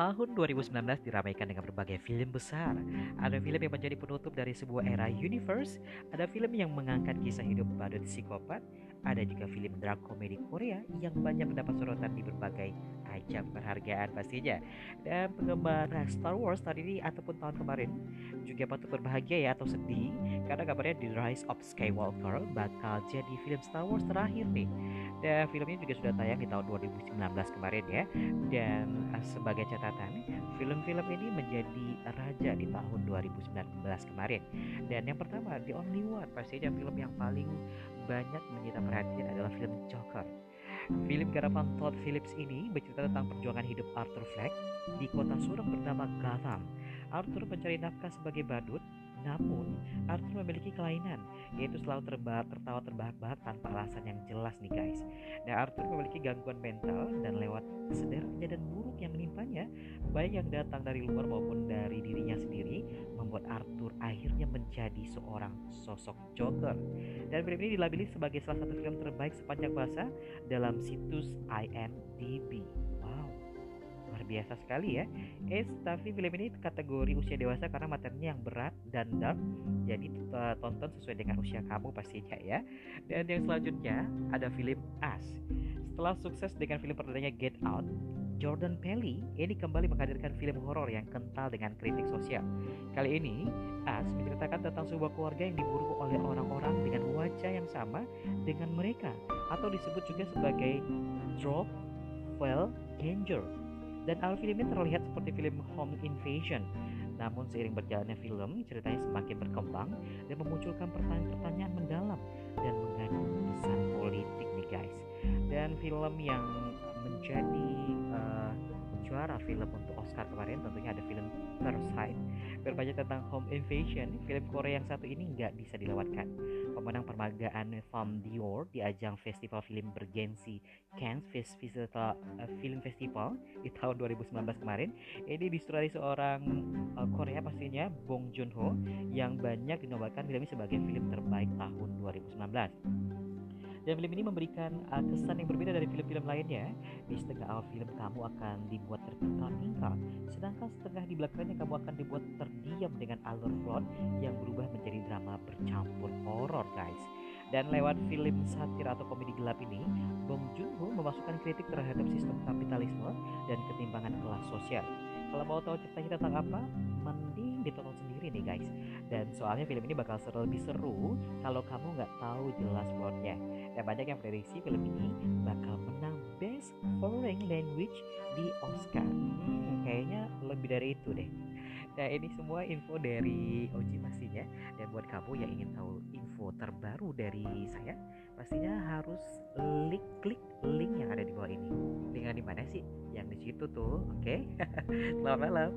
Tahun 2019 diramaikan dengan berbagai film besar. Ada film yang menjadi penutup dari sebuah era universe, ada film yang mengangkat kisah hidup badut psikopat, ada juga film drama komedi Korea yang banyak mendapat sorotan di berbagai ajang penghargaan pastinya. Dan penggemar Star Wars tahun ini ataupun tahun kemarin juga patut berbahagia ya atau sedih karena kabarnya The Rise of Skywalker bakal jadi film Star Wars terakhir nih. Dan film ini juga sudah tayang di tahun 2019 kemarin ya. Dan uh, sebagai catatan, film-film ini menjadi raja di tahun 2019 kemarin. Dan yang pertama, The Only One, pastinya film yang paling banyak menyita perhatian adalah film Joker. Film garapan Todd Phillips ini bercerita tentang perjuangan hidup Arthur Fleck di kota surang bernama Gotham. Arthur mencari nafkah sebagai badut namun, Arthur memiliki kelainan, yaitu selalu terba tertawa terbahak-bahak tanpa alasan yang jelas nih guys. Nah, Arthur memiliki gangguan mental dan lewat sederet kejadian buruk yang menimpanya, baik yang datang dari luar maupun dari dirinya sendiri, membuat Arthur akhirnya menjadi seorang sosok Joker. Dan film ini dilabeli sebagai salah satu film terbaik sepanjang masa dalam situs IMDb biasa sekali ya. Eh, tapi film ini kategori usia dewasa karena materinya yang berat dan dark. Jadi uh, tonton sesuai dengan usia kamu pastinya ya. Dan yang selanjutnya ada film As. Setelah sukses dengan film perdananya Get Out, Jordan Peele ini kembali menghadirkan film horor yang kental dengan kritik sosial. Kali ini, As menceritakan tentang sebuah keluarga yang diburu oleh orang-orang dengan wajah yang sama dengan mereka atau disebut juga sebagai drop well danger dan awal film ini terlihat seperti film Home Invasion. Namun seiring berjalannya film, ceritanya semakin berkembang dan memunculkan pertanyaan-pertanyaan mendalam dan mengandung pesan politik nih guys. Dan film yang menjadi uh, juara film untuk Oscar kemarin tentunya ada film Parasite berbaca tentang home invasion film Korea yang satu ini nggak bisa dilewatkan pemenang permagaan Film Dior di ajang festival film bergensi Cannes Festival uh, Film Festival di tahun 2019 kemarin ini disutradarai seorang uh, Korea pastinya Bong Joon Ho yang banyak dinobatkan film ini sebagai film terbaik tahun 2019 dan film ini memberikan uh, kesan yang berbeda dari film-film lainnya. Di setengah awal film kamu akan dibuat tertingkal-tingkal, sedangkan setengah di belakangnya kamu akan dibuat terdiam dengan alur plot yang berubah menjadi horor, guys. Dan lewat film satir atau komedi gelap ini, Bong Joon-ho memasukkan kritik terhadap sistem kapitalisme dan ketimbangan kelas sosial. Kalau mau tahu ceritanya tentang apa, mending ditonton sendiri nih guys. Dan soalnya film ini bakal seru lebih seru kalau kamu nggak tahu jelas plotnya. Dan banyak yang prediksi film ini bakal menang Best Foreign Language di Oscar. Hmm, kayaknya lebih dari itu deh. Nah ini semua info dari Oji pastinya Dan buat kamu yang ingin tahu info terbaru dari saya Pastinya harus klik klik link yang ada di bawah ini Link di mana sih? Yang di situ tuh, oke? Okay? Selamat malam